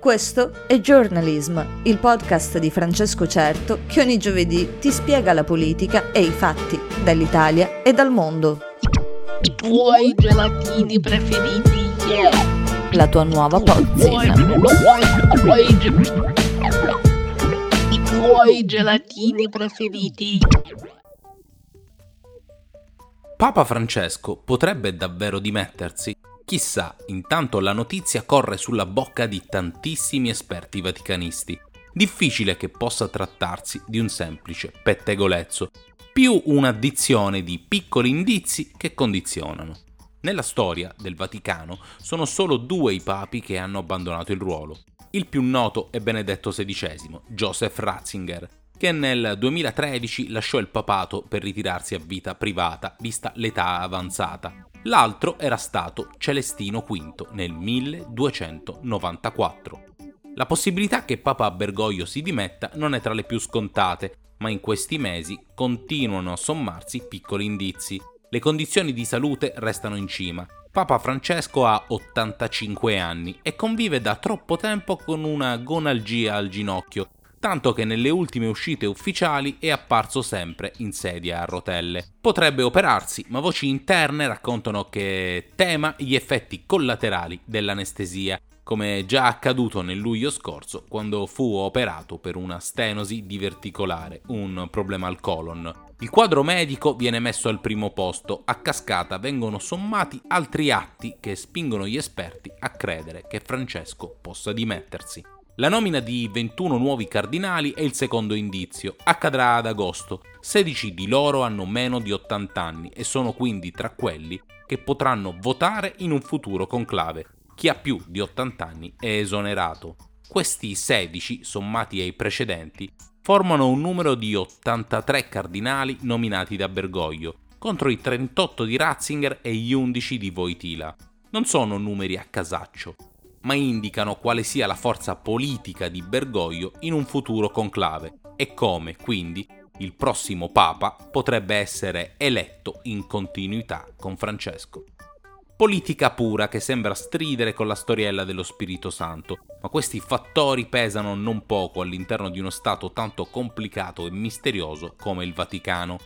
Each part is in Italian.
Questo è Journalism, il podcast di Francesco Certo che ogni giovedì ti spiega la politica e i fatti dall'Italia e dal mondo. I tuoi gelatini preferiti. Yeah. La tua nuova pozzina. I tuoi gelatini preferiti. Papa Francesco potrebbe davvero dimettersi? Chissà, intanto la notizia corre sulla bocca di tantissimi esperti vaticanisti. Difficile che possa trattarsi di un semplice pettegolezzo, più un'addizione di piccoli indizi che condizionano. Nella storia del Vaticano sono solo due i papi che hanno abbandonato il ruolo. Il più noto è Benedetto XVI, Joseph Ratzinger, che nel 2013 lasciò il papato per ritirarsi a vita privata, vista l'età avanzata, L'altro era stato Celestino V nel 1294. La possibilità che Papa Bergoglio si dimetta non è tra le più scontate, ma in questi mesi continuano a sommarsi piccoli indizi. Le condizioni di salute restano in cima. Papa Francesco ha 85 anni e convive da troppo tempo con una gonalgia al ginocchio tanto che nelle ultime uscite ufficiali è apparso sempre in sedia a rotelle. Potrebbe operarsi, ma voci interne raccontano che tema gli effetti collaterali dell'anestesia, come già accaduto nel luglio scorso quando fu operato per una stenosi diverticolare, un problema al colon. Il quadro medico viene messo al primo posto, a cascata vengono sommati altri atti che spingono gli esperti a credere che Francesco possa dimettersi. La nomina di 21 nuovi cardinali è il secondo indizio, accadrà ad agosto. 16 di loro hanno meno di 80 anni e sono quindi tra quelli che potranno votare in un futuro conclave. Chi ha più di 80 anni è esonerato. Questi 16, sommati ai precedenti, formano un numero di 83 cardinali nominati da Bergoglio, contro i 38 di Ratzinger e gli 11 di Voitila. Non sono numeri a casaccio, ma indicano quale sia la forza politica di Bergoglio in un futuro conclave e come, quindi, il prossimo Papa potrebbe essere eletto in continuità con Francesco. Politica pura che sembra stridere con la storiella dello Spirito Santo, ma questi fattori pesano non poco all'interno di uno Stato tanto complicato e misterioso come il Vaticano.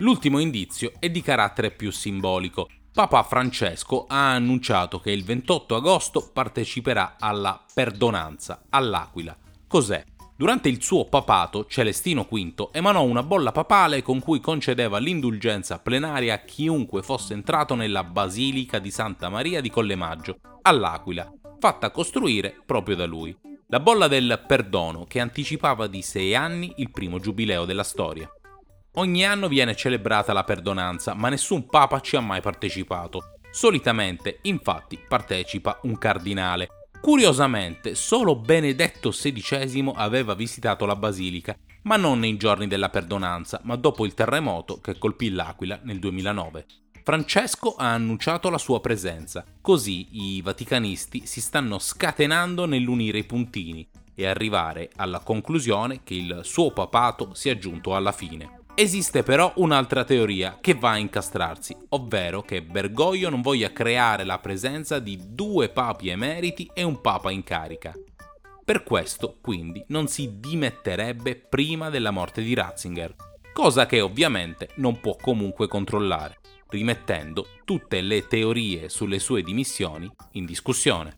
L'ultimo indizio è di carattere più simbolico Papa Francesco ha annunciato che il 28 agosto parteciperà alla perdonanza all'Aquila. Cos'è? Durante il suo papato, Celestino V emanò una bolla papale con cui concedeva l'indulgenza plenaria a chiunque fosse entrato nella Basilica di Santa Maria di Collemaggio, all'Aquila, fatta costruire proprio da lui. La bolla del perdono che anticipava di sei anni il primo giubileo della storia. Ogni anno viene celebrata la perdonanza, ma nessun papa ci ha mai partecipato. Solitamente, infatti, partecipa un cardinale. Curiosamente, solo Benedetto XVI aveva visitato la basilica, ma non nei giorni della perdonanza, ma dopo il terremoto che colpì l'Aquila nel 2009. Francesco ha annunciato la sua presenza, così i vaticanisti si stanno scatenando nell'unire i puntini e arrivare alla conclusione che il suo papato sia giunto alla fine. Esiste però un'altra teoria che va a incastrarsi, ovvero che Bergoglio non voglia creare la presenza di due papi emeriti e un papa in carica. Per questo, quindi, non si dimetterebbe prima della morte di Ratzinger, cosa che ovviamente non può comunque controllare, rimettendo tutte le teorie sulle sue dimissioni in discussione.